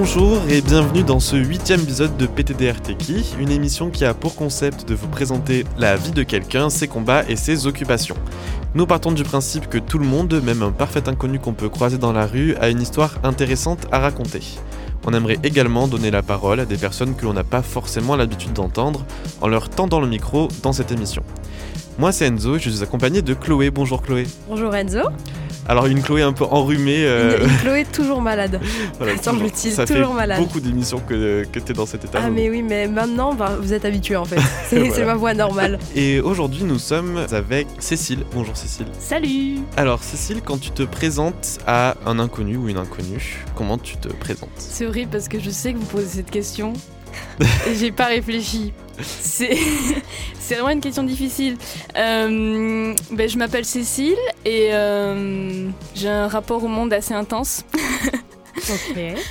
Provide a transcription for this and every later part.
Bonjour et bienvenue dans ce huitième épisode de PTDR Techie, une émission qui a pour concept de vous présenter la vie de quelqu'un, ses combats et ses occupations. Nous partons du principe que tout le monde, même un parfait inconnu qu'on peut croiser dans la rue, a une histoire intéressante à raconter. On aimerait également donner la parole à des personnes que l'on n'a pas forcément l'habitude d'entendre en leur tendant le micro dans cette émission. Moi c'est Enzo et je suis accompagné de Chloé. Bonjour Chloé. Bonjour Enzo. Alors une Chloé un peu enrhumée. Euh... Une, Chloé toujours malade. voilà, Semble-t-il, toujours malade. beaucoup d'émissions que, que tu es dans cet état. Ah mais oui, mais maintenant bah, vous êtes habitué en fait. C'est ma voix normale. Et aujourd'hui nous sommes avec Cécile. Bonjour Cécile. Salut. Alors Cécile, quand tu te présentes à un inconnu ou une inconnue, comment tu te présentes? C'est horrible parce que je sais que vous posez cette question. et j'ai pas réfléchi. C'est vraiment une question difficile. Euh, ben, je m'appelle Cécile et euh, j'ai un rapport au monde assez intense.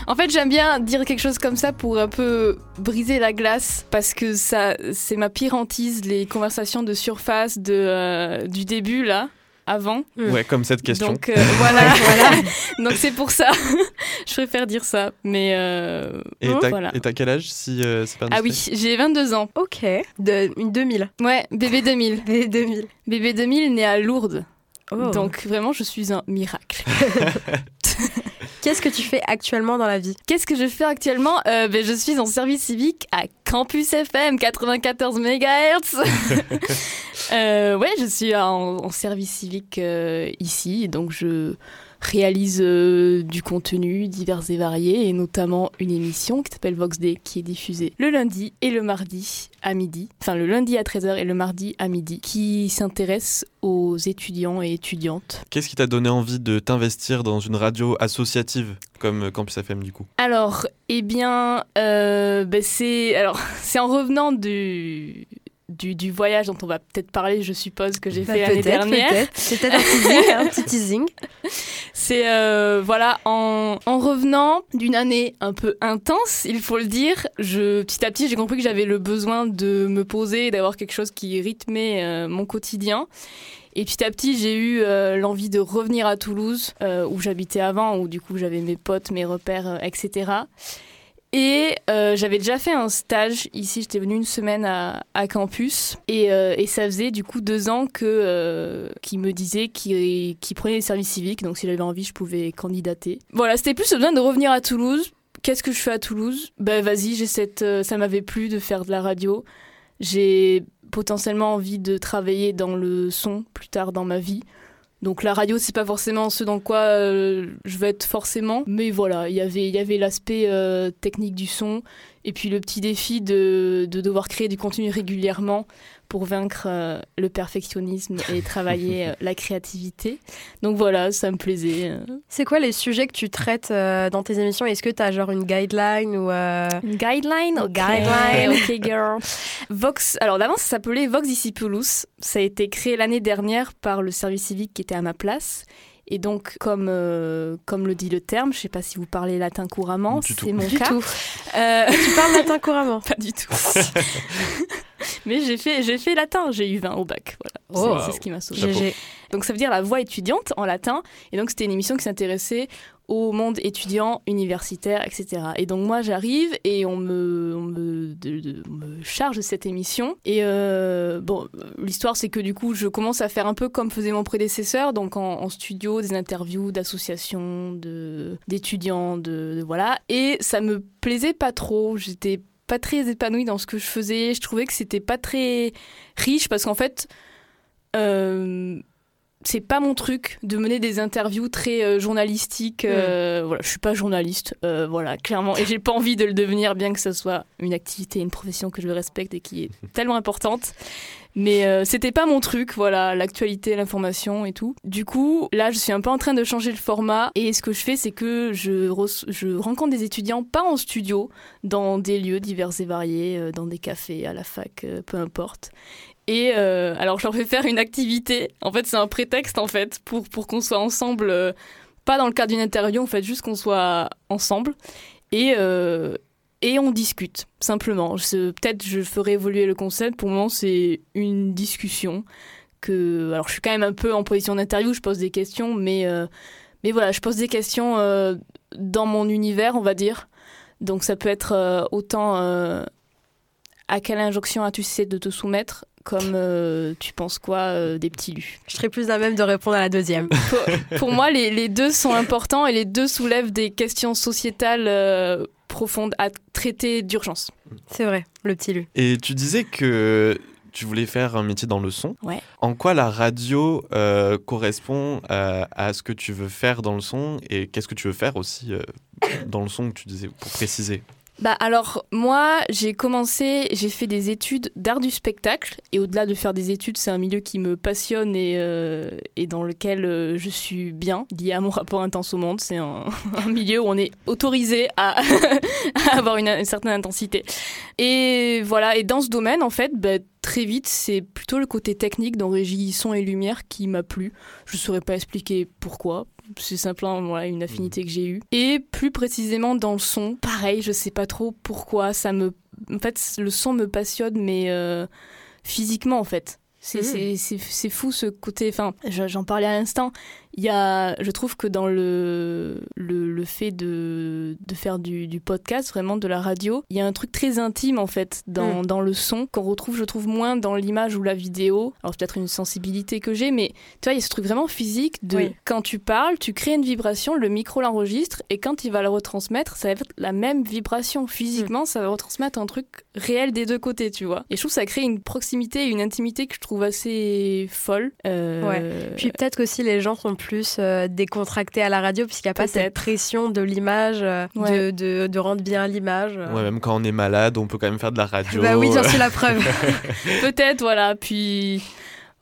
En fait, j'aime bien dire quelque chose comme ça pour un peu briser la glace parce que ça, c'est ma pire hantise, les conversations de surface de, euh, du début là avant. Mm. Ouais, comme cette question. Donc euh, voilà, voilà. Donc c'est pour ça. je préfère dire ça. Mais euh, et t'as voilà. quel âge si euh, c'est pas Ah oui, j'ai 22 ans. Ok. De, une 2000. Ouais, bébé 2000. bébé 2000. Bébé 2000 né à Lourdes. Oh. Donc vraiment, je suis un miracle. Qu'est-ce que tu fais actuellement dans la vie? Qu'est-ce que je fais actuellement? Ben, Je suis en service civique à Campus FM 94 MHz. euh, ouais, je suis en, service civique euh, ici, donc je réalise euh, du contenu divers et variés, et notamment une émission qui s'appelle Vox Day, qui est diffusée le lundi et le mardi à midi, enfin le lundi à 13h et le mardi à midi, qui s'intéresse aux étudiants et étudiantes. Qu'est-ce qui t'a donné envie de t'investir dans une radio associative comme Campus FM du coup? Alors, eh bien, euh, ben, c'est alors c'est en revenant du du, voyage dont on va peut-être parler, je suppose, que j'ai bah, fait l'année dernière. C'est peut-être un teasing, un petit teasing. C'est, euh, voilà, en, en revenant d'une année un peu intense, il faut le dire, je, petit à petit, j'ai compris que j'avais le besoin de me poser, d'avoir quelque chose qui rythmait euh, mon quotidien. Et petit à petit, j'ai eu euh, l'envie de revenir à Toulouse, où j'habitais avant, où du coup j'avais mes potes, mes repères, etc. Et euh, j'avais déjà fait un stage ici, j'étais venue une semaine à, campus et, euh, et, ça faisait du coup deux ans que euh, me disait qu'il prenait les services civiques, donc si j'avais envie, je pouvais candidater. Voilà, c'était plus besoin de revenir à Toulouse. Qu'est-ce que je fais à Toulouse? Ben vas-y, j'ai ça m'avait plu de faire de la radio. J'ai potentiellement envie de travailler dans le son plus tard dans ma vie. Donc la radio, c'est pas forcément ce dans quoi euh, je vais être forcément, mais voilà, y il y avait l'aspect euh, technique du son et puis le petit défi de, de, devoir créer du contenu régulièrement pour vaincre euh, le perfectionnisme et travailler la créativité. Donc voilà, ça me plaisait. C'est quoi les sujets que tu traites dans tes émissions? Est-ce que tu as genre une guideline ou Une guideline? Ok, guideline. ok girl. Vox, alors d'avant ça s'appelait Vox Discipulus. Ça a été créé l'année dernière par le service civique qui était à ma place. Et donc, comme, euh, comme le dit le terme, je ne sais pas si vous parlez latin couramment, c'est mon du cas. Tout. Euh, tu parles latin couramment Pas du tout. Mais j'ai fait, j'ai fait latin, j'ai eu 20 au bac. Voilà. c'est, ce qui m'a sauvé. Donc ça veut dire la voix étudiante en latin. Et donc c'était une émission qui s'intéressait au monde étudiant, universitaire, etc. Et donc moi j'arrive et on me, on me, charge cette émission. Et euh, bon, l'histoire c'est que du coup je commence à faire un peu comme faisait mon prédécesseur, donc en, studio, des interviews d'associations, d'étudiants, de, voilà. Et ça me plaisait pas trop. J'étais pas très épanouie dans ce que je faisais. Je trouvais que c'était pas très riche parce qu'en fait. Euh, c'est pas mon truc de mener des interviews très euh, journalistiques. Euh, Voilà, je suis pas journaliste, euh, voilà, clairement, et j'ai pas envie de le devenir, bien que ce soit une activité, une profession que je respecte et qui est tellement importante. Mais euh, c'était pas mon truc, voilà, l'actualité, l'information et tout. Du coup, là, je suis un peu en train de changer le format. Et ce que je fais, c'est que je, je rencontre des étudiants, pas en studio, dans des lieux divers et variés, dans des cafés, à la fac, peu importe. Et euh, alors, je leur fais faire une activité. En fait, c'est un prétexte, en fait, pour, pour qu'on soit ensemble, euh, pas dans le cadre d'une interview, en fait, juste qu'on soit ensemble. Et, euh, et on discute, simplement. Peut-être je ferai évoluer le concept. Pour le moment, c'est une discussion. Que, alors, je suis quand même un peu en position d'interview, je pose des questions, mais, mais voilà, je pose des questions dans mon univers, on va dire. Donc ça peut être autant à quelle injonction as-tu cessé de te soumettre comme euh, tu penses quoi euh, des petits lus? Je serais plus à même de répondre à la deuxième. pour, moi, les, les, deux sont importants et les deux soulèvent des questions sociétales euh, profondes à traiter d'urgence. C'est vrai, le petit lu. Et tu disais que tu voulais faire un métier dans le son. Ouais. En quoi la radio correspond à ce que tu veux faire dans le son et qu'est-ce que tu veux faire aussi dans le son que tu disais pour préciser? Bah alors moi j'ai commencé, j'ai fait des études d'art du spectacle et au-delà de faire des études c'est un milieu qui me passionne et, euh, et dans lequel euh, je suis bien lié à mon rapport intense au monde. C'est un, milieu où on est autorisé à, avoir une, certaine intensité. Et voilà, et dans ce domaine en fait, bah, très vite, c'est plutôt le côté technique dans régie son et lumière qui m'a plu. Je ne saurais pas expliquer pourquoi. C'est simplement voilà, une affinité que j'ai eue. Et plus précisément dans le son, pareil, je sais pas trop pourquoi. Ça me, en fait, le son me passionne, mais euh, physiquement en fait. C'est mmh. fou ce côté. Enfin, j'en parlais à l'instant il y a, je trouve que dans le, le, le fait de, de faire du, du, podcast, vraiment de la radio, il y a un truc très intime en fait dans, mm. dans le son qu'on retrouve, je trouve, moins dans l'image ou la vidéo. Alors peut-être une sensibilité que j'ai, mais tu vois, il y a ce truc vraiment physique de quand tu parles, tu crées une vibration, le micro l'enregistre et quand il va le retransmettre, ça va être la même vibration. Physiquement, mm. ça va retransmettre un truc réel des deux côtés, tu vois. Et je trouve que ça crée une proximité, une intimité que je trouve assez folle. Euh... Ouais. Puis peut-être que si les gens sont plus plus euh, décontracté à la radio puisqu'il n'y a pas cette pression de l'image, euh, de, de, rendre bien l'image. Ouais, même quand on est malade, on peut quand même faire de la radio. bah oui, j'en suis la preuve. Peut-être, voilà. Puis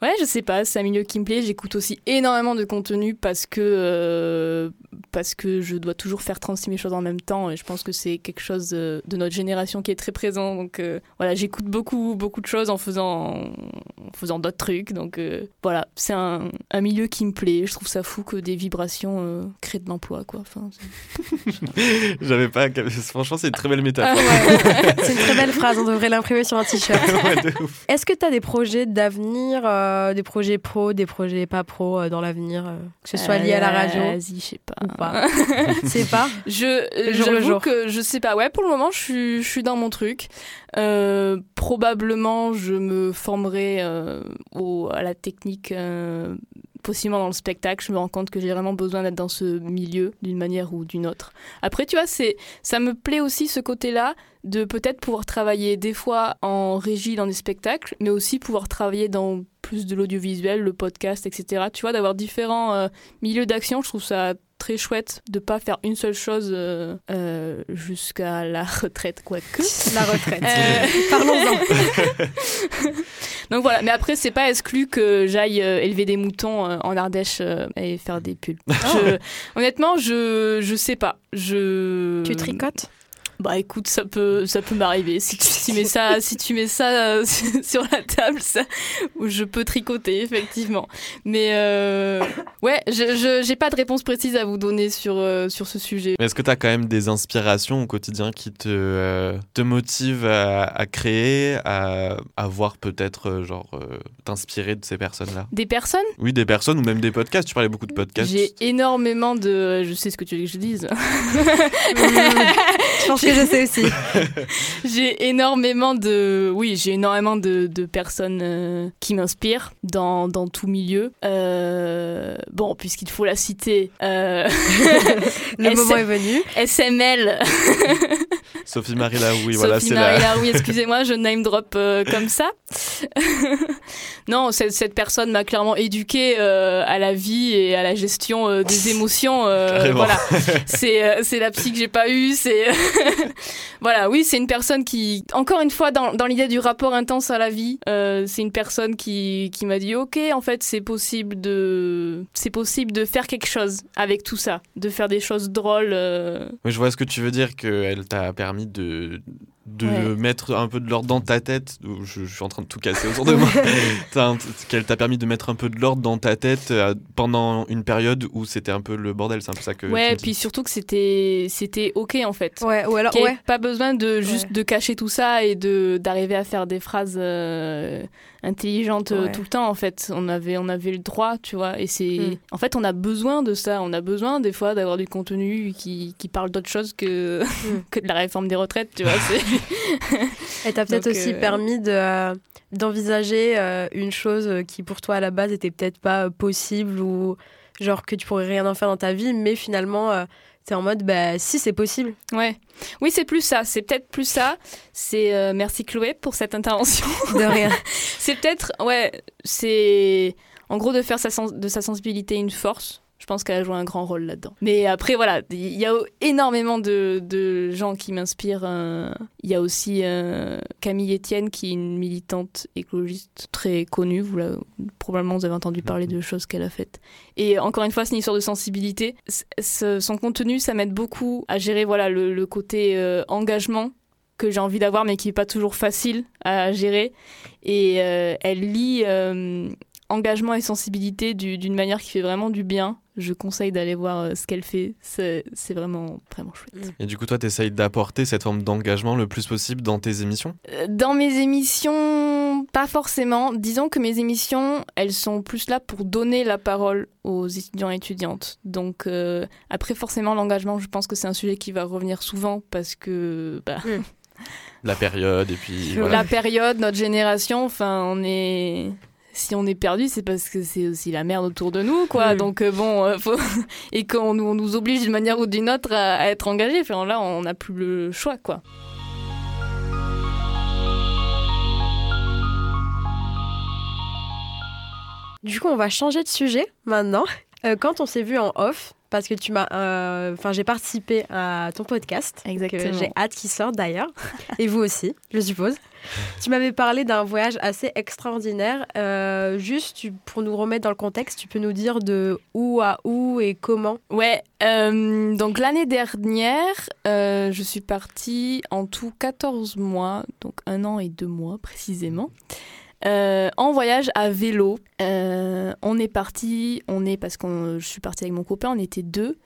Ouais, je sais pas, c'est un milieu qui me plaît. J'écoute aussi énormément de contenu parce que, euh, parce que je dois toujours faire 36 000 choses en même temps et je pense que c'est quelque chose de, notre génération qui est très présent. Donc euh, voilà, j'écoute beaucoup, beaucoup de choses en faisant, en faisant d'autres trucs. Donc euh, voilà, c'est un, un, milieu qui me plaît. Je trouve ça fou que des vibrations créent de l'emploi, quoi. Enfin, J'avais pas. Franchement, c'est une très belle métaphore. c'est une très belle phrase, on devrait l'imprimer sur un t-shirt. Est-ce que tu as des projets d'avenir euh, des projets pro, des projets pas pro euh, dans l'avenir, euh, que ce soit lié à la radio Vas-y, je sais pas. pas. c'est pas Je j'avoue que je sais pas. Ouais, pour le moment, je suis je suis dans mon truc. probablement, je me formerai au, à la technique possiblement dans le spectacle, je me rends compte que j'ai vraiment besoin d'être dans ce milieu d'une manière ou d'une autre. Après, tu vois, c'est ça me plaît aussi ce côté-là de peut-être pouvoir travailler des fois en régie dans des spectacles, mais aussi pouvoir travailler dans plus de l'audiovisuel, le podcast, etc. Tu vois, d'avoir différents euh, milieux d'action, je trouve ça très chouette de pas faire une seule chose euh, euh, jusqu'à la retraite, quoique. La retraite. Parlons-en. Donc voilà, mais après, c'est pas exclu que j'aille élever des moutons en Ardèche et faire des pulls. Oh. honnêtement, je, je sais pas. Je... Tu tricotes? Bah écoute, ça peut, ça peut m'arriver. Si tu, mets ça, si tu mets ça euh, sur la table, ça, je peux tricoter effectivement. Mais euh, ouais, je j'ai pas de réponse précise à vous donner sur euh, sur ce sujet. Est-ce que tu as quand même des inspirations au quotidien qui te te motivent à, créer, à, à voir peut-être genre t'inspirer de ces personnes-là? Des personnes? Oui, des personnes ou même des podcasts. Tu parlais beaucoup de podcasts. J'ai énormément de, je sais ce que tu veux que je dise. je pense que je sais aussi. j'ai énormément de, oui, j'ai énormément de, de personnes euh, qui m'inspirent dans, dans, tout milieu. Euh, bon, puisqu'il faut la citer. Euh, Le moment est venu. SML. Sophie Marie Laroui, voilà, c'est Marie Laroui, excusez-moi, je name drop comme ça. non, cette, cette personne m'a clairement éduquée à la vie et à la gestion des émotions. voilà, c'est c'est la psy que j'ai pas eue, c'est voilà, oui, c'est une personne qui, encore une fois, dans, l'idée du rapport intense à la vie, euh, c'est une personne qui, qui m'a dit, ok, en fait, c'est possible de, c'est possible de faire quelque chose avec tout ça, de faire des choses drôles. Euh. je vois ce que tu veux dire, qu'elle t'a permis de de mettre un peu de l'ordre dans ta tête. Je, suis en train de tout casser autour de moi. Qu'elle t'a permis de mettre un peu de l'ordre dans ta tête euh, pendant une période où c'était un peu le bordel. C'est un peu ça que. Ouais, et puis surtout que c'était c'était ok en fait. Ouais, ou alors ouais. Pas besoin de juste de cacher tout ça et de d'arriver à faire des phrases. Euh, intelligente tout le temps en fait. On avait, on avait le droit, tu vois. Et c'est, mm. en fait, on a besoin de ça. On a besoin des fois d'avoir du contenu qui, qui parle d'autre chose que, mm. que de la réforme des retraites, tu vois. et t'as peut-être aussi permis de d'envisager une chose qui pour toi à la base était peut-être pas possible ou genre que tu pourrais rien en faire dans ta vie, mais finalement c'est en mode, bah, si c'est possible. Ouais. Oui, c'est plus ça. C'est peut-être plus ça. C'est euh, merci Chloé pour cette intervention. De rien. c'est peut-être, ouais, c'est en gros de faire sa de sa sensibilité une force. Je pense qu'elle a joué un grand rôle là-dedans. Mais après, voilà, il y a énormément de, gens qui m'inspirent. Euh, il y a aussi euh, Camille Etienne, qui est une militante écologiste très connue. Vous probablement vous avez entendu parler de choses qu'elle a faites. Et encore une fois, c'est une histoire de sensibilité. son contenu, ça m'aide beaucoup à gérer voilà, le, côté euh, engagement que j'ai envie d'avoir, mais qui n'est pas toujours facile à gérer. Et elle lit engagement et sensibilité d'une manière qui fait vraiment du bien je conseille d'aller voir euh, ce qu'elle fait. C'est vraiment, vraiment chouette. Et du coup, toi, tu essayes d'apporter cette forme d'engagement le plus possible dans tes émissions? Euh, Dans mes émissions, pas forcément. Disons que mes émissions, elles sont plus là pour donner la parole aux étudiants et étudiantes. Donc, euh, après, forcément, l'engagement, je pense que c'est un sujet qui va revenir souvent parce que. Bah, mm. La période, et puis. La période, notre génération, enfin, on est si on est perdu, c'est parce que c'est aussi la merde autour de nous, quoi. Donc euh, bon, euh, et qu'on nous, on nous oblige d'une manière ou d'une autre à, être engagés. Enfin, là, on n'a plus le choix, quoi. Du coup, on va changer de sujet maintenant. Euh, quand on s'est vu en off, parce que tu m'as, euh, enfin, j'ai participé à ton podcast. Exactement. J'ai hâte qu'il sorte d'ailleurs, et vous aussi, je suppose. Tu m'avais parlé d'un voyage assez extraordinaire. Euh, juste pour nous remettre dans le contexte, tu peux nous dire de où à où et comment? Ouais. Euh, donc l'année dernière, je suis partie en tout 14 mois, donc un an et deux mois précisément. Euh, en voyage à vélo. Euh, on est parti, on est parce que je suis partie avec mon copain, on était deux.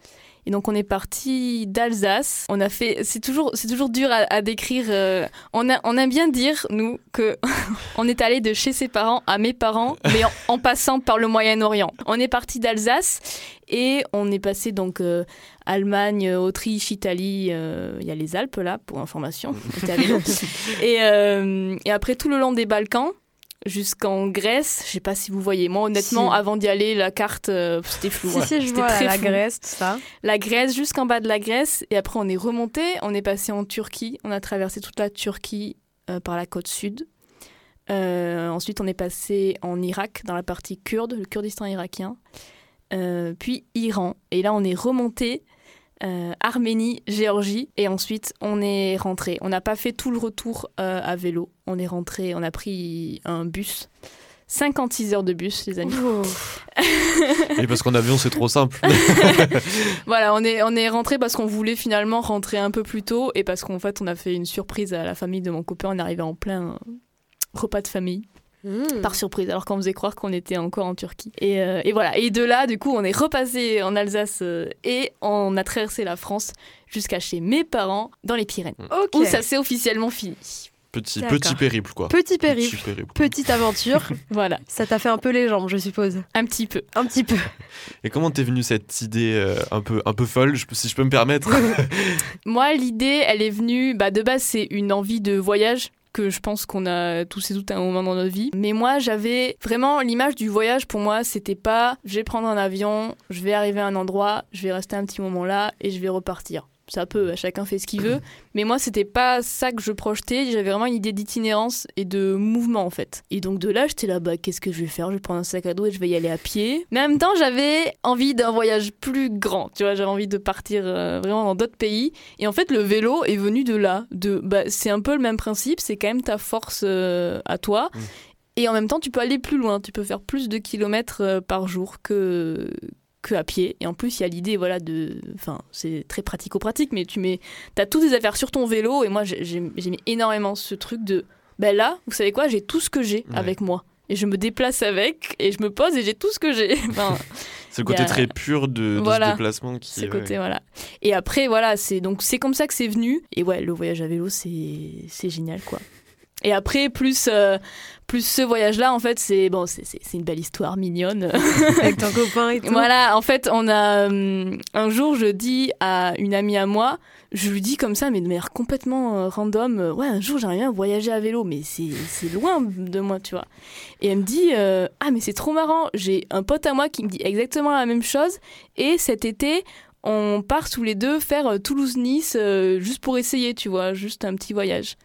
Et donc on est parti d'Alsace. On a fait, c'est toujours, c'est toujours dur à, décrire. Euh, on, a, on aime bien dire nous que on est allé de chez ses parents à mes parents, mais en, passant par le Moyen-Orient. On est parti d'Alsace et on est passé donc Allemagne, Autriche, Italie. Il y a les Alpes là pour information. et, et après tout le long des Balkans jusqu'en Grèce. Je sais pas si vous voyez. Moi, honnêtement, avant d'y aller, la carte, euh, c'était flou. Si, si, je vois la Grèce, ça. La Grèce, jusqu'en bas de la Grèce. Et après, on est remonté. On est passé en Turquie. On a traversé toute la Turquie euh, par la côte sud. Euh, ensuite, on est passé en Irak, dans la partie kurde, le Kurdistan irakien. puis Iran. Et là, on est remonté euh, Arménie, Géorgie, et ensuite on est rentré. On n'a pas fait tout le retour euh, à vélo. On est rentré, on a pris un bus. 56 heures de bus, les amis. Oh. et parce qu'en avion, c'est trop simple. voilà, on est, on est rentré parce qu'on voulait finalement rentrer un peu plus tôt et parce qu'en fait, on a fait une surprise à la famille de mon copain. On est arrivé en plein repas de famille. Hmm. par surprise, alors qu'on faisait croire qu'on était encore en Turquie. Et, euh, et, voilà. Et de là, du coup, on est repassé en Alsace euh, et on a traversé la France jusqu'à chez mes parents dans les Pyrénées, hmm. où ça s'est officiellement fini. Petit, petit périple, quoi. Petit périple. Petite aventure. voilà. Ça t'a fait un peu les jambes, je suppose. Un petit peu. Un petit peu. Et comment t'es venue cette idée euh, un, peu, un peu folle, si je peux me permettre? Moi, l'idée, elle est venue. Bah, de base, c'est une envie de voyage que je pense qu'on a tous et toutes un moment dans notre vie. Mais moi, j'avais vraiment l'image du voyage pour moi, c'était pas je vais prendre un avion, je vais arriver à un endroit, je vais rester un petit moment là et je vais repartir ça peut, chacun fait ce qu'il veut. Mais moi, c'était pas ça que je projetais. J'avais vraiment une idée d'itinérance et de mouvement, en fait. Et donc, de là, j'étais là, bah, qu'est-ce que je vais faire? Je vais prendre un sac à dos et je vais y aller à pied. Mais en même temps, j'avais envie d'un voyage plus grand. Tu vois, j'avais envie de partir euh, vraiment dans d'autres pays. Et en fait, le vélo est venu de là. De, bah, c'est un peu le même principe. C'est quand même ta force euh, à toi. Mmh. Et en même temps, tu peux aller plus loin. Tu peux faire plus de kilomètres euh, par jour que, que à pied. Et en plus, il y a l'idée, voilà, de. Enfin, c'est très pratico-pratique, mais tu mets. T'as toutes tes affaires sur ton vélo, et moi, j'ai mis énormément ce truc de. Ben là, vous savez quoi, j'ai tout ce que j'ai avec moi. Et je me déplace avec, et je me pose, et j'ai tout ce que j'ai. Enfin, c'est le côté très pur de, ce déplacement qui. Ce côté, voilà. Et après, voilà, c'est donc c'est comme ça que c'est venu. Et ouais, le voyage à vélo, c'est génial, quoi. Et après, plus, euh, plus ce voyage-là, en fait, c'est bon, c'est une belle histoire mignonne. Avec ton copain et tout. Voilà, en fait, on a hum, un jour, je dis à une amie à moi, je lui dis comme ça, mais de manière complètement euh, random, euh, ouais, un jour j'aimerais bien voyager à vélo, mais c'est loin de moi, tu vois. Et elle me dit, ah, mais c'est trop marrant, j'ai un pote à moi qui me dit exactement la même chose, et cet été, on part tous les deux faire Toulouse-Nice juste pour essayer, tu vois, juste un petit voyage.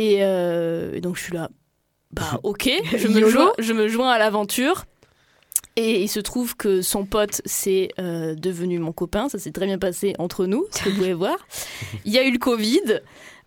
Euh, et, donc je suis là, bah ok, je me, joins, je me joins à l'aventure. Et il se trouve que son pote, c'est euh, devenu mon copain. Ça s'est très bien passé entre nous, ce que vous pouvez voir. Il y a eu le Covid.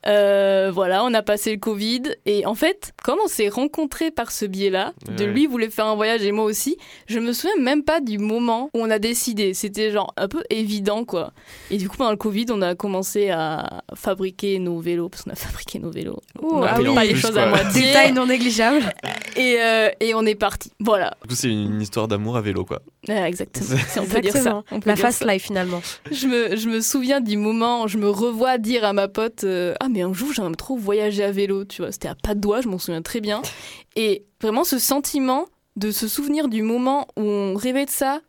Euh, voilà, on a passé le Covid. Et en fait, comme on s'est rencontrés par ce biais-là, de lui voulait faire un voyage et moi aussi, je me souviens même pas du moment où on a décidé. C'était genre un peu évident, quoi. Et du coup, pendant le Covid, on a commencé à fabriquer nos vélos, parce qu'on a fabriqué nos vélos. on a pas les choses à moitié. Détail non négligeable. Et, euh, et on est parti. Voilà. Du coup, c'est une histoire d'amour à vélo, quoi. exactement. on peut dire ça. La fast life, finalement. Je me, je me souviens du moment, je me revois dire à ma pote euh, Ah, mais un jour, j'aimerais trop voyager à vélo, tu vois. C'était à pas de doigts, je m'en souviens très bien. Et vraiment, ce sentiment de se souvenir du moment où on rêvait de ça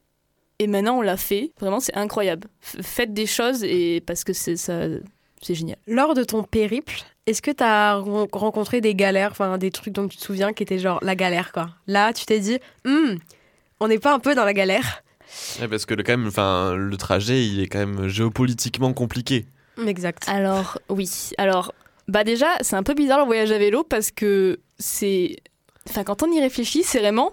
et maintenant on l'a fait, vraiment, c'est incroyable. faites des choses et parce que c'est ça. C'est génial. Lors de ton périple, est-ce que tu as rencontré des galères, enfin des trucs dont tu te souviens qui étaient genre la galère quoi? Là, tu t'es dit, hmm, on n'est pas un peu dans la galère parce que le, quand même, enfin, le trajet, il est quand même géopolitiquement compliqué. Exact. Alors, oui. Alors, bah déjà, c'est un peu bizarre le voyage à vélo parce que c'est. Enfin, quand on y réfléchit, c'est vraiment.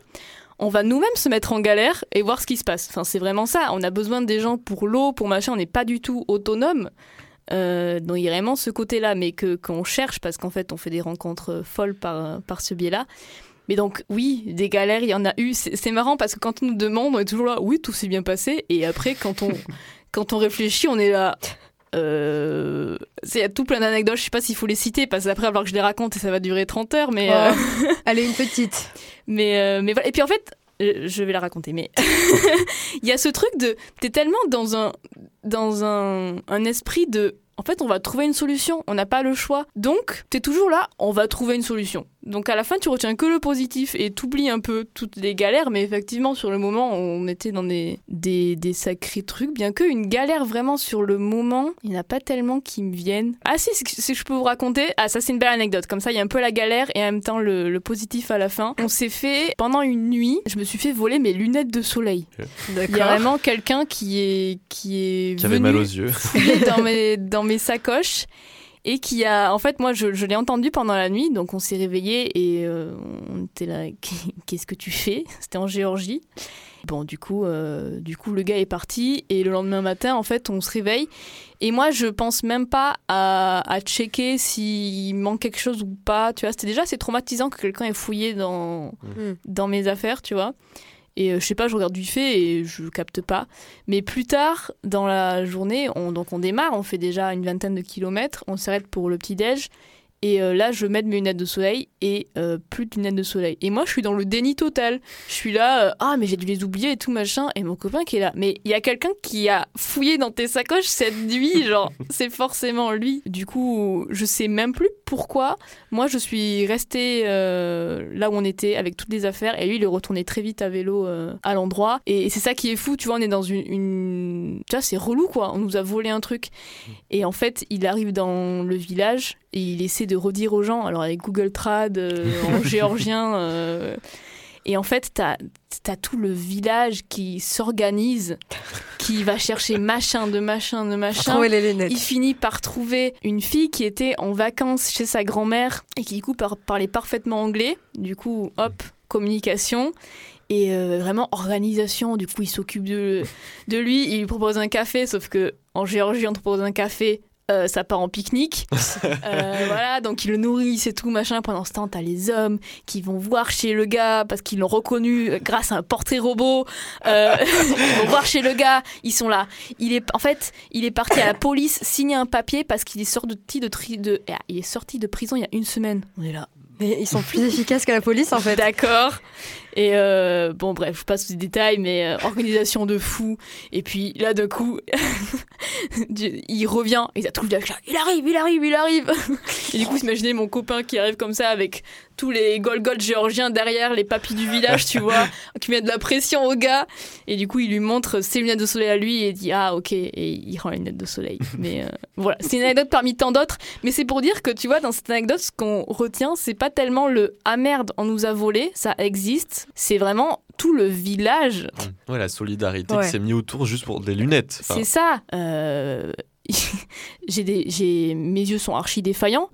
On va nous-mêmes se mettre en galère et voir ce qui se passe. Enfin, c'est vraiment ça. On a besoin des gens pour l'eau, pour machin. On n'est pas du tout autonome. Euh, donc il y a vraiment ce côté-là, mais que qu'on cherche parce qu'en fait on fait des rencontres folles par, par ce biais-là. Mais donc, oui, des galères, il y en a eu. C'est marrant parce que quand on nous demande, on est toujours là, oui, tout s'est bien passé. Et après, quand on, quand on réfléchit, on est là. Euh, il y a tout plein d'anecdotes, je sais pas s'il faut les citer parce qu'après, alors que je les raconte, et ça va durer 30 heures, mais. Euh, Allez, une petite. mais, euh, mais voilà. Et puis en fait, je vais la raconter, mais il y a ce truc de. T'es tellement dans un, dans un, un esprit de. En fait, on va trouver une solution, on n'a pas le choix. Donc, t'es toujours là, on va trouver une solution. Donc à la fin, tu retiens que le positif et t'oublies un peu toutes les galères, mais effectivement, sur le moment, on était dans des, des, des sacrés trucs, bien que une galère vraiment sur le moment, il n'y en a pas tellement qui me viennent. Ah si, si je peux vous raconter, ah ça c'est une belle anecdote, comme ça il y a un peu la galère et en même temps le, le positif à la fin. On s'est fait, pendant une nuit, je me suis fait voler mes lunettes de soleil. Il y a vraiment quelqu'un qui est... Qui, est qui avait mal aux yeux. dans mes, dans mes sacoches et qui a, en fait, moi, je, l'ai entendu pendant la nuit, donc on s'est réveillé et euh, on était là, qu'est-ce que tu fais? C'était en Géorgie. Bon, du coup, euh, du coup, le gars est parti et le lendemain matin, en fait, on se réveille et moi, je pense même pas à, à checker s'il manque quelque chose ou pas. Tu vois, c'était déjà assez traumatisant que quelqu'un ait fouillé dans, mmh. dans mes affaires, tu vois. Et euh, je sais pas, je regarde du fait et je capte pas. Mais plus tard, dans la journée, on, donc on démarre, on fait déjà une vingtaine de kilomètres, on s'arrête pour le petit-déj. Et euh, là, je mets mes lunettes de soleil et euh, plus de lunettes de soleil. Et moi, je suis dans le déni total. Je suis là, euh, ah, mais j'ai dû les oublier et tout machin. Et mon copain qui est là, mais il y a quelqu'un qui a fouillé dans tes sacoches cette nuit, genre, c'est forcément lui. Du coup, je sais même plus pourquoi. Moi, je suis restée là où on était avec toutes les affaires et lui, il est retourné très vite à vélo à l'endroit. Et, c'est ça qui est fou, tu vois, on est dans une. une... Tu vois, c'est relou quoi. On nous a volé un truc. Et en fait, il arrive dans le village et il essaie de redire aux gens, alors avec Google Trad euh, en géorgien. Euh, et en fait, t'as as tout le village qui s'organise, qui va chercher machin de machin de machin. Il finit par trouver une fille qui était en vacances chez sa grand-mère et qui du coup parlait parfaitement anglais. Du coup, hop, communication et euh, vraiment organisation. Du coup, il s'occupe de, de lui, il lui propose un café, sauf que en Géorgie, on te propose un café euh, ça part en pique-nique. Euh, voilà, donc ils le nourrissent et tout, machin. Pendant ce temps, t'as les hommes qui vont voir chez le gars parce qu'ils l'ont reconnu euh, grâce à un portrait robot. ils vont voir chez le gars, ils sont là. Il est, en fait, il est parti à la police signer un papier parce qu'il est sorti de, de, il est sorti de prison il y a une semaine. On est là. Mais ils sont plus efficaces que la police en fait. D'accord. Et euh, bon, bref, je passe les détails, mais euh, organisation de fou. Et puis là, d'un coup, il revient il a tout le village Il arrive, il arrive, il arrive. Et du coup, imaginez mon copain qui arrive comme ça avec tous les Golgoth géorgiens derrière, les papis du village, tu vois, qui met de la pression au gars. Et du coup, il lui montre ses lunettes de soleil à lui et dit Ah, ok. Et il rend les lunettes de soleil. Mais euh, voilà, c'est une anecdote parmi tant d'autres. Mais c'est pour dire que, tu vois, dans cette anecdote, ce qu'on retient, c'est pas tellement le Ah merde, on nous a volé, ça existe. C'est vraiment tout le village. Ouais, la solidarité qui s'est mise autour juste pour des lunettes. C'est ça. Euh... j'ai des, mes yeux sont archi défaillants.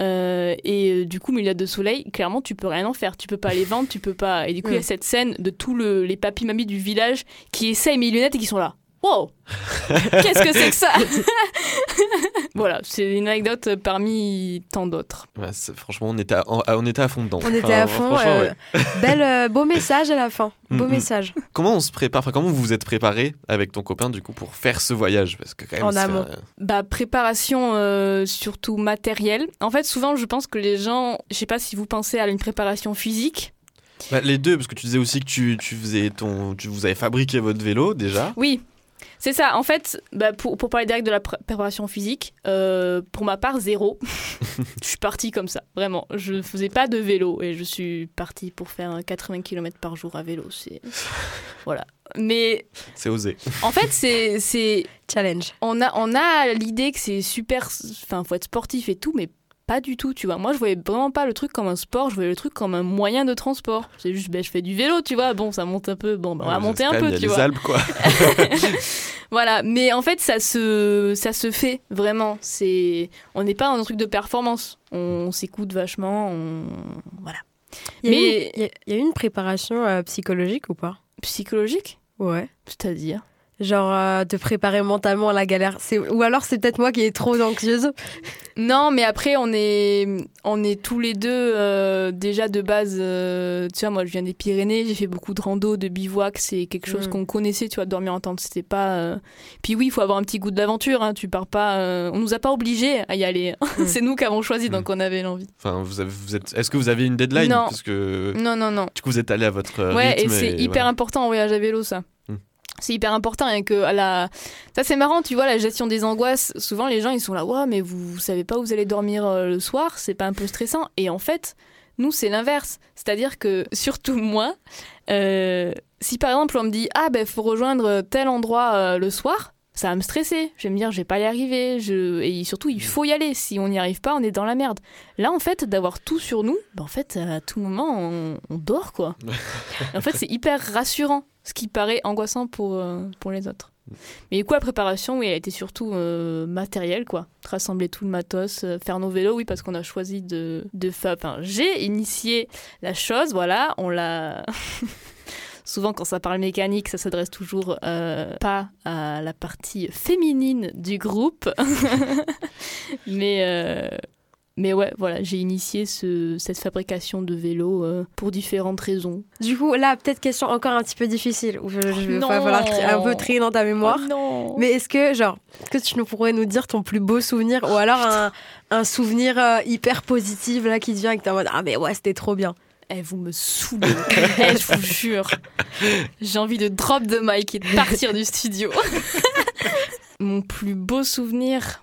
Euh, et euh, du coup, lunettes de soleil, clairement, tu peux rien en faire. Tu peux pas les vendre, tu peux pas. Et du coup, il y a cette scène de tous le, les papis mamies du village qui essayent mes lunettes et qui sont là. Wow Qu'est-ce que c'est que ça? Voilà, c'est une anecdote parmi tant d'autres. franchement, on était, à, on était à fond dedans. On était à fond. Euh, belle, euh, beau message à la fin. Beau mm. message. Comment on se prépare enfin, Comment vous vous êtes préparé avec ton copain du coup pour faire ce voyage? Parce que quand même, En amont. Bah préparation euh, surtout matérielle. En fait, souvent, je pense que les gens, je sais pas si vous pensez à une préparation physique. Bah, les deux, parce que tu disais aussi que tu, tu faisais ton, tu, vous avez fabriqué votre vélo déjà. Oui, c'est ça. En fait, bah, pour, pour, parler direct de la préparation physique, euh, pour ma part, zéro. je suis partie comme ça, vraiment. Je ne faisais pas de vélo et je suis partie pour faire 80 km par jour à vélo. C'est voilà. Mais c'est osé. En fait, c'est challenge. On a on a l'idée que c'est super. Enfin, faut être sportif et tout, mais pas du tout, tu vois. Moi, je voyais vraiment pas le truc comme un sport, je voyais le truc comme un moyen de transport. C'est juste, ben, je fais du vélo, tu vois. Bon, ça monte un peu. Bon, ben, on va monter un peu, tu les vois. Alpes, quoi. voilà. Mais en fait, ça se, ça se fait vraiment. C'est, on n'est pas dans un truc de performance. On, s'écoute vachement. On... Voilà. Mais il y, a une préparation euh, psychologique ou pas? Psychologique? Ouais. C'est-à-dire? Genre euh, te préparer mentalement à la galère. Ou alors c'est peut-être moi qui est trop anxieuse. Non, mais après on est, on est tous les deux euh, déjà de base. Euh, tu vois, moi je viens des Pyrénées, j'ai fait beaucoup de rando, de bivouac, c'est quelque chose mm. qu'on connaissait, tu vois, dormir en tente, c'était pas. Puis oui, il faut avoir un petit goût de l'aventure. Hein, tu pars pas. on nous a pas obligés à y aller. Mm. c'est nous qui avons choisi, donc mm. on avait l'envie. Enfin, vous, vous êtes. Est-ce que vous avez une deadline? Non. Parce que... non, non, non. Du coup, vous êtes allé à votre. Ouais, et c'est hyper important en voyage à vélo, ça c'est hyper important et que la ça c'est marrant tu vois la gestion des angoisses souvent les gens ils sont là ouais mais vous, vous savez pas où vous allez dormir euh, le soir c'est pas un peu stressant et en fait nous c'est l'inverse c'est à dire que surtout moi euh, si par exemple on me dit ah ben faut rejoindre tel endroit euh, le soir ça va me stresser. Je vais me dire, je vais pas y arriver. Je... Et surtout, il faut y aller. Si on n'y arrive pas, on est dans la merde. Là, en fait, d'avoir tout sur nous, ben, en fait, à tout moment, on, on dort, quoi. en fait, c'est hyper rassurant ce qui paraît angoissant pour, euh, pour les autres. Mais du coup, la préparation, oui, elle été surtout euh, matérielle, quoi. Rassembler tout le matos, euh, faire nos vélos, oui, parce qu'on a choisi de, de faire. J'ai initié la chose, voilà, on l'a. Souvent, quand ça parle mécanique, ça s'adresse toujours pas à la partie féminine du groupe. Mais mais ouais, voilà, j'ai initié ce, cette fabrication de vélos euh, pour différentes raisons. Du coup, là, peut-être question encore un petit peu difficile, où je, vais falloir un peu trier dans ta mémoire. Oh Mais est-ce que, genre, que tu nous pourrais nous dire ton plus beau souvenir, ou alors un, un, souvenir euh, hyper positif, là, qui te vient et que t'es en mode, ah mais ouais, c'était trop bien. Eh, vous me saoulez. eh, je vous jure. J'ai envie de drop de mic et de partir du studio. Mon plus beau souvenir,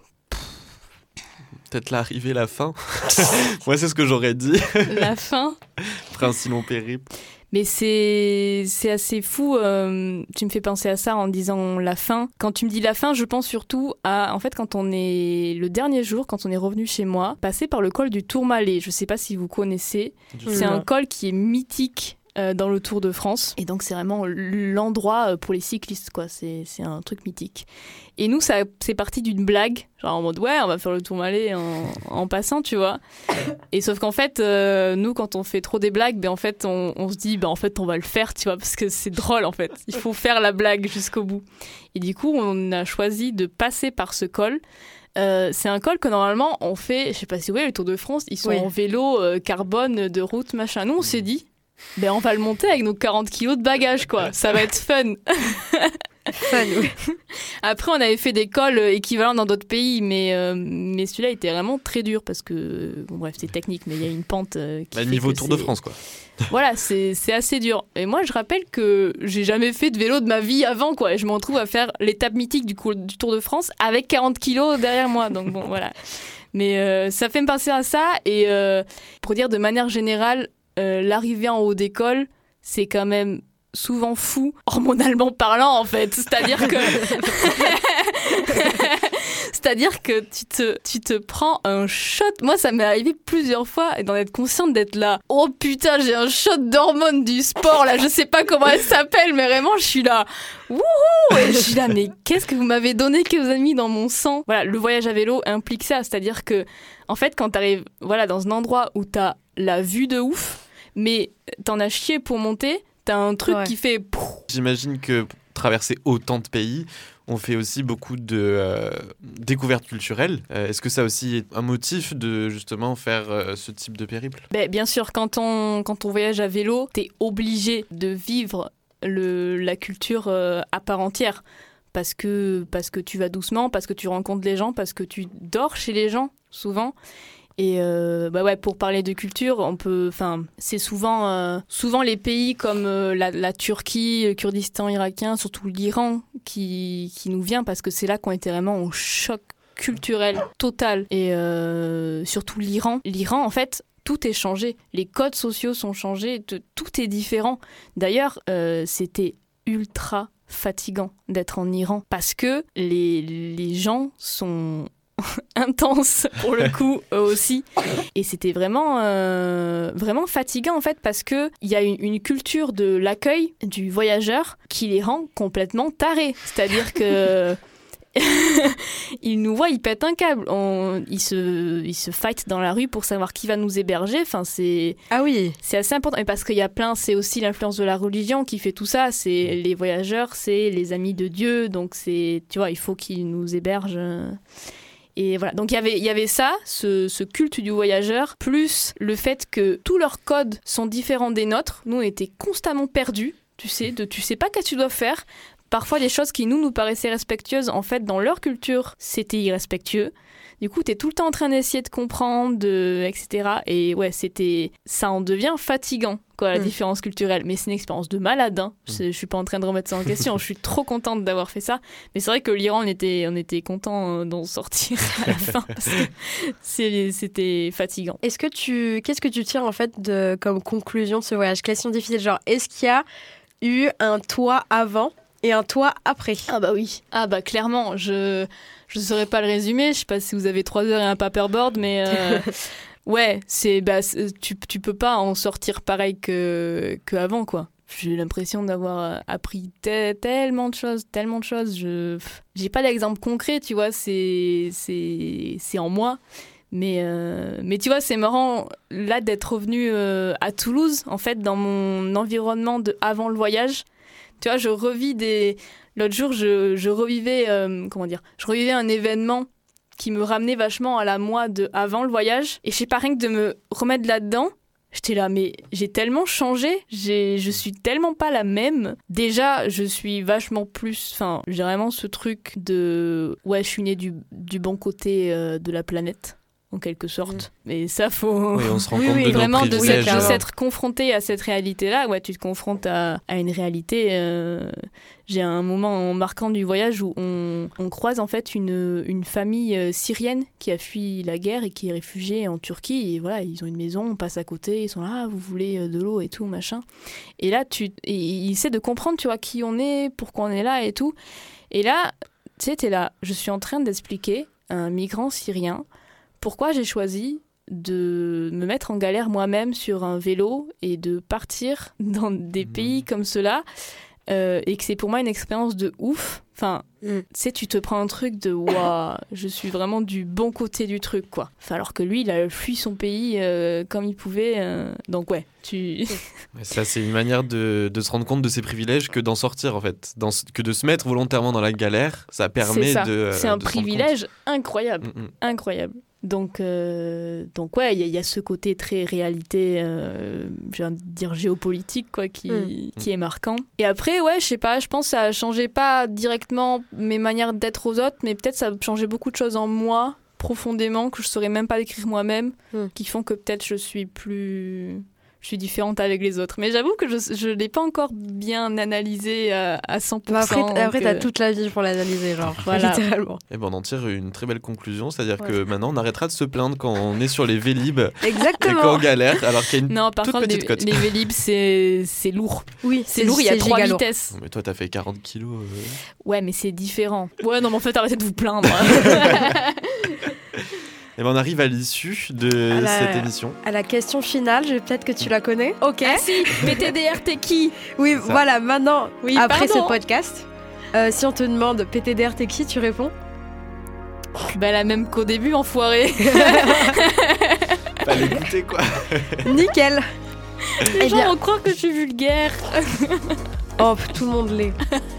peut-être l'arrivée, la fin. Moi, c'est ce que j'aurais dit. la fin si long périple. Mais c'est c'est assez fou. Euh, tu me fais penser à ça en disant la fin. Quand tu me dis la fin, je pense surtout à en fait quand on est le dernier jour, quand on est revenu chez moi, passer par le col du Tourmalet. Je sais pas si vous connaissez. C'est un col qui est mythique dans le Tour de France. Et donc c'est vraiment l'endroit euh, pour les cyclistes, quoi. C'est un truc mythique. Et nous, ça c'est parti d'une blague, genre en mode ouais, on va faire le Tour Malais en, en passant, tu vois. Et sauf qu'en fait, euh, nous, quand on fait trop des blagues, ben en fait, on, on se dit, ben en fait, on va le faire, tu vois, parce que c'est drôle en fait. Il faut faire la blague jusqu'au bout. Et du coup, on a choisi de passer par ce col. c'est un col que normalement on fait, je sais pas si vous voyez, le Tour de France, ils sont en vélo carbone de route, machin. Nous, on s'est dit, ben on va le monter avec nos 40 kilos de bagages, quoi. Ça va être fun. fun, oui. Après, on avait fait des cols équivalents dans d'autres pays, mais, euh, mais celui-là était vraiment très dur parce que, bon, bref, c'est technique, mais il y a une pente. Euh, qui bah, niveau Tour de France, quoi. voilà, c'est assez dur. Et moi, je rappelle que j'ai jamais fait de vélo de ma vie avant, quoi. Et je me retrouve à faire l'étape mythique du, du Tour de France avec 40 kilos derrière moi. Donc, bon, voilà. Mais euh, ça fait me penser à ça. Et pour dire de manière générale, l'arrivée en haut d'école, c'est quand même souvent fou, hormonalement parlant en fait. C'est-à-dire que. C'est-à-dire que tu te, tu te prends un shot. Moi, ça m'est arrivé plusieurs fois et d'en être consciente d'être là. Oh putain, j'ai un shot d'hormones du sport là. Je sais pas comment elle s'appelle, mais vraiment, je suis là. Wouhou Et je suis là, mais qu'est-ce que vous m'avez donné que vous avez mis dans mon sang? Voilà, le voyage à vélo implique ça. C'est-à-dire que, en fait, quand t'arrives voilà, dans un endroit où t'as la vue de ouf, mais t'en as chié pour monter, T'as un truc qui fait. J'imagine que traverser autant de pays, on fait aussi beaucoup de euh, découvertes culturelles. Euh, est-ce que ça aussi est un motif de justement faire euh, ce type de périple? Ben, Bien sûr, quand on, quand on voyage à vélo, t'es obligé de vivre le, la culture à part entière. Parce que, parce que tu vas doucement, parce que tu rencontres les gens, parce que tu dors chez les gens, souvent. Et euh, bah ouais, pour parler de culture, on peut, enfin, c'est souvent, euh, souvent les pays comme euh, la, Turquie, le Kurdistan irakien, surtout l'Iran, qui, qui nous vient parce que c'est là qu'on était vraiment au choc culturel total. Et surtout l'Iran. L'Iran, en fait, tout est changé. Les codes sociaux sont changés, tout est différent. D'ailleurs, c'était ultra fatigant d'être en Iran parce que les, les gens sont intense pour le coup aussi. Et c'était vraiment, euh, vraiment fatigant en fait parce que il y a une, culture de l'accueil du voyageur qui les rend complètement tarés. C'est-à-dire que ils nous voient, ils pètent un câble. On, ils, se, ils se fight dans la rue pour savoir qui va nous héberger. Enfin, c'est ah oui, c'est assez important. Et parce qu'il y a plein, c'est aussi l'influence de la religion qui fait tout ça. C'est les voyageurs, c'est les amis de Dieu. Donc c'est, tu vois, il faut qu'ils nous hébergent. Et voilà, donc y il y avait ça, ce, culte du voyageur, plus le fait que tous leurs codes sont différents des nôtres. Nous, on était constamment perdus, tu sais, de tu sais pas qu'est-ce que tu dois faire. Parfois, des choses qui nous nous paraissaient respectueuses, en fait, dans leur culture, c'était irrespectueux. Du coup, tu es tout le temps en train d'essayer de comprendre, de, etc. Et ouais, c'était, ça en devient fatigant, quoi, la mm. différence culturelle. Mais c'est une expérience de malade. Hein. Mm. Je, suis pas en train de remettre ça en question. je suis trop contente d'avoir fait ça. Mais c'est vrai que l'Iran, on était, on était content euh, d'en sortir à la fin. c'était fatigant. Est-ce que tu, qu'est-ce que tu tires en fait de, comme conclusion de ce voyage? Question difficile. Genre, est-ce qu'il y a eu un toi avant et un toi après Ah bah oui. Ah bah clairement, je je ne saurais pas le résumer. Je sais pas si vous avez trois heures et un paperboard, mais euh, ouais, c'est bah tu tu peux pas en sortir pareil que que avant quoi. J'ai l'impression d'avoir euh, appris tellement de choses, tellement de choses. Je j'ai pas d'exemple concret, tu vois. C'est c'est c'est en moi. Mais, euh, mais tu vois, c'est marrant là d'être revenu à Toulouse, en fait, dans mon environnement de avant le voyage. Tu vois, je revis des, L'autre jour, je, revivais, euh, comment dire, je revivais un événement qui me ramenait vachement à la moi de avant le voyage. Et je sais pas rien que de me remettre là-dedans. J'étais là, mais j'ai tellement changé, je suis tellement pas la même. Déjà, je suis vachement plus, enfin, j'ai vraiment ce truc de, ouais, je suis née du, bon côté euh, de la planète en quelque sorte. Mm. Mais ça, faut. Oui, on se rend compte de vraiment de s'être confronté à cette réalité-là. Ouais, tu te confrontes à, à une réalité. Euh, j'ai un moment marquant du voyage où on, on, croise en fait une, une famille euh, syrienne qui a fui la guerre et qui est réfugiée en Turquie. Et voilà, ils ont une maison, on passe à côté, ils sont là, ah, vous voulez euh, de l'eau et tout, machin. Et là, tu, et il essaie de comprendre, tu vois, qui on est, pourquoi on est là et tout. Et là, tu sais, t'es là, je suis en train d'expliquer un migrant syrien pourquoi j'ai choisi de me mettre en galère moi-même sur un vélo et de partir dans des mmh. pays comme cela euh, et que c'est pour moi une expérience de ouf. Enfin, mmh. tu sais, tu te prends un truc de waouh, je suis vraiment du bon côté du truc, quoi. alors que lui, il a fui son pays euh, comme il pouvait. Euh, donc, ouais, tu. ça, c'est une manière de, de, se rendre compte de ses privilèges que d'en sortir, en fait. Dans, que de se mettre volontairement dans la galère, ça permet de. C'est un privilège incroyable. Mmh, incroyable. Donc, euh, donc ouais, il y, a ce côté très réalité, euh, je viens de dire géopolitique, quoi, qui, mm. qui est marquant. Et après, ouais, je sais pas, je pense que ça a changé pas directement mes manières d'être aux autres, mais peut-être ça a changé beaucoup de choses en moi, profondément, que je saurais même pas décrire moi-même, mm. qui font que peut-être je suis plus je suis différente avec les autres. Mais j'avoue que je ne l'ai pas encore bien analysé à, à 100%. Bah après, après tu as toute la vie pour l'analyser, genre, voilà. littéralement. Et ben on en tire une très belle conclusion, c'est-à-dire que maintenant on arrêtera de se plaindre quand on est sur les Vélib Exactement. et quand on galère, alors qu'il y a une non, par toute contre, petite les, cote. les Vélib, c'est lourd. Oui, c'est lourd, il y a trois vitesses. mais toi, t'as fait 40 kilos. Euh. Ouais, mais c'est différent. Ouais, non, mais en fait, arrêtez de vous plaindre. Et eh ben on arrive à l'issue de cette émission. À la question finale, peut-être que tu la connais. Ok. Ah si, PTDR t'es qui Oui, voilà, maintenant, oui, après ce podcast, euh, si on te demande PTDR t'es qui, tu réponds Bah la même qu'au début, enfoiré. Fallait écouter quoi. Nickel. Les eh gens vont croire que je suis vulgaire. Oh, tout le monde l'est.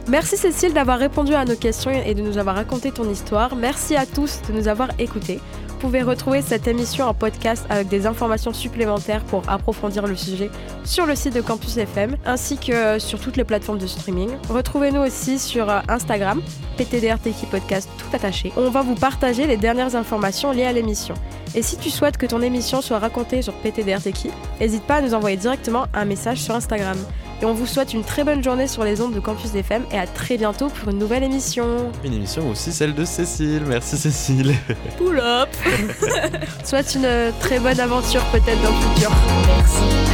Merci Cécile d'avoir répondu à nos questions et de nous avoir raconté ton histoire. Merci à tous de nous avoir écoutés. Vous pouvez retrouver cette émission en podcast avec des informations supplémentaires pour approfondir le sujet sur le site de Campus FM ainsi que sur toutes les plateformes de streaming. Retrouvez-nous aussi sur euh, Instagram, PTDRTK Podcast tout attaché. On va vous partager les dernières informations liées à l'émission. Et si tu souhaites que ton émission soit racontée sur PTDRTK, n'hésite pas à nous envoyer directement un message sur Instagram. Et on vous souhaite une très bonne journée sur les ondes de Campus FM et à très bientôt pour une nouvelle émission. Une émission aussi celle de Cécile. Merci Cécile. Pull up. Soit une très bonne aventure peut-être dans le futur. Merci.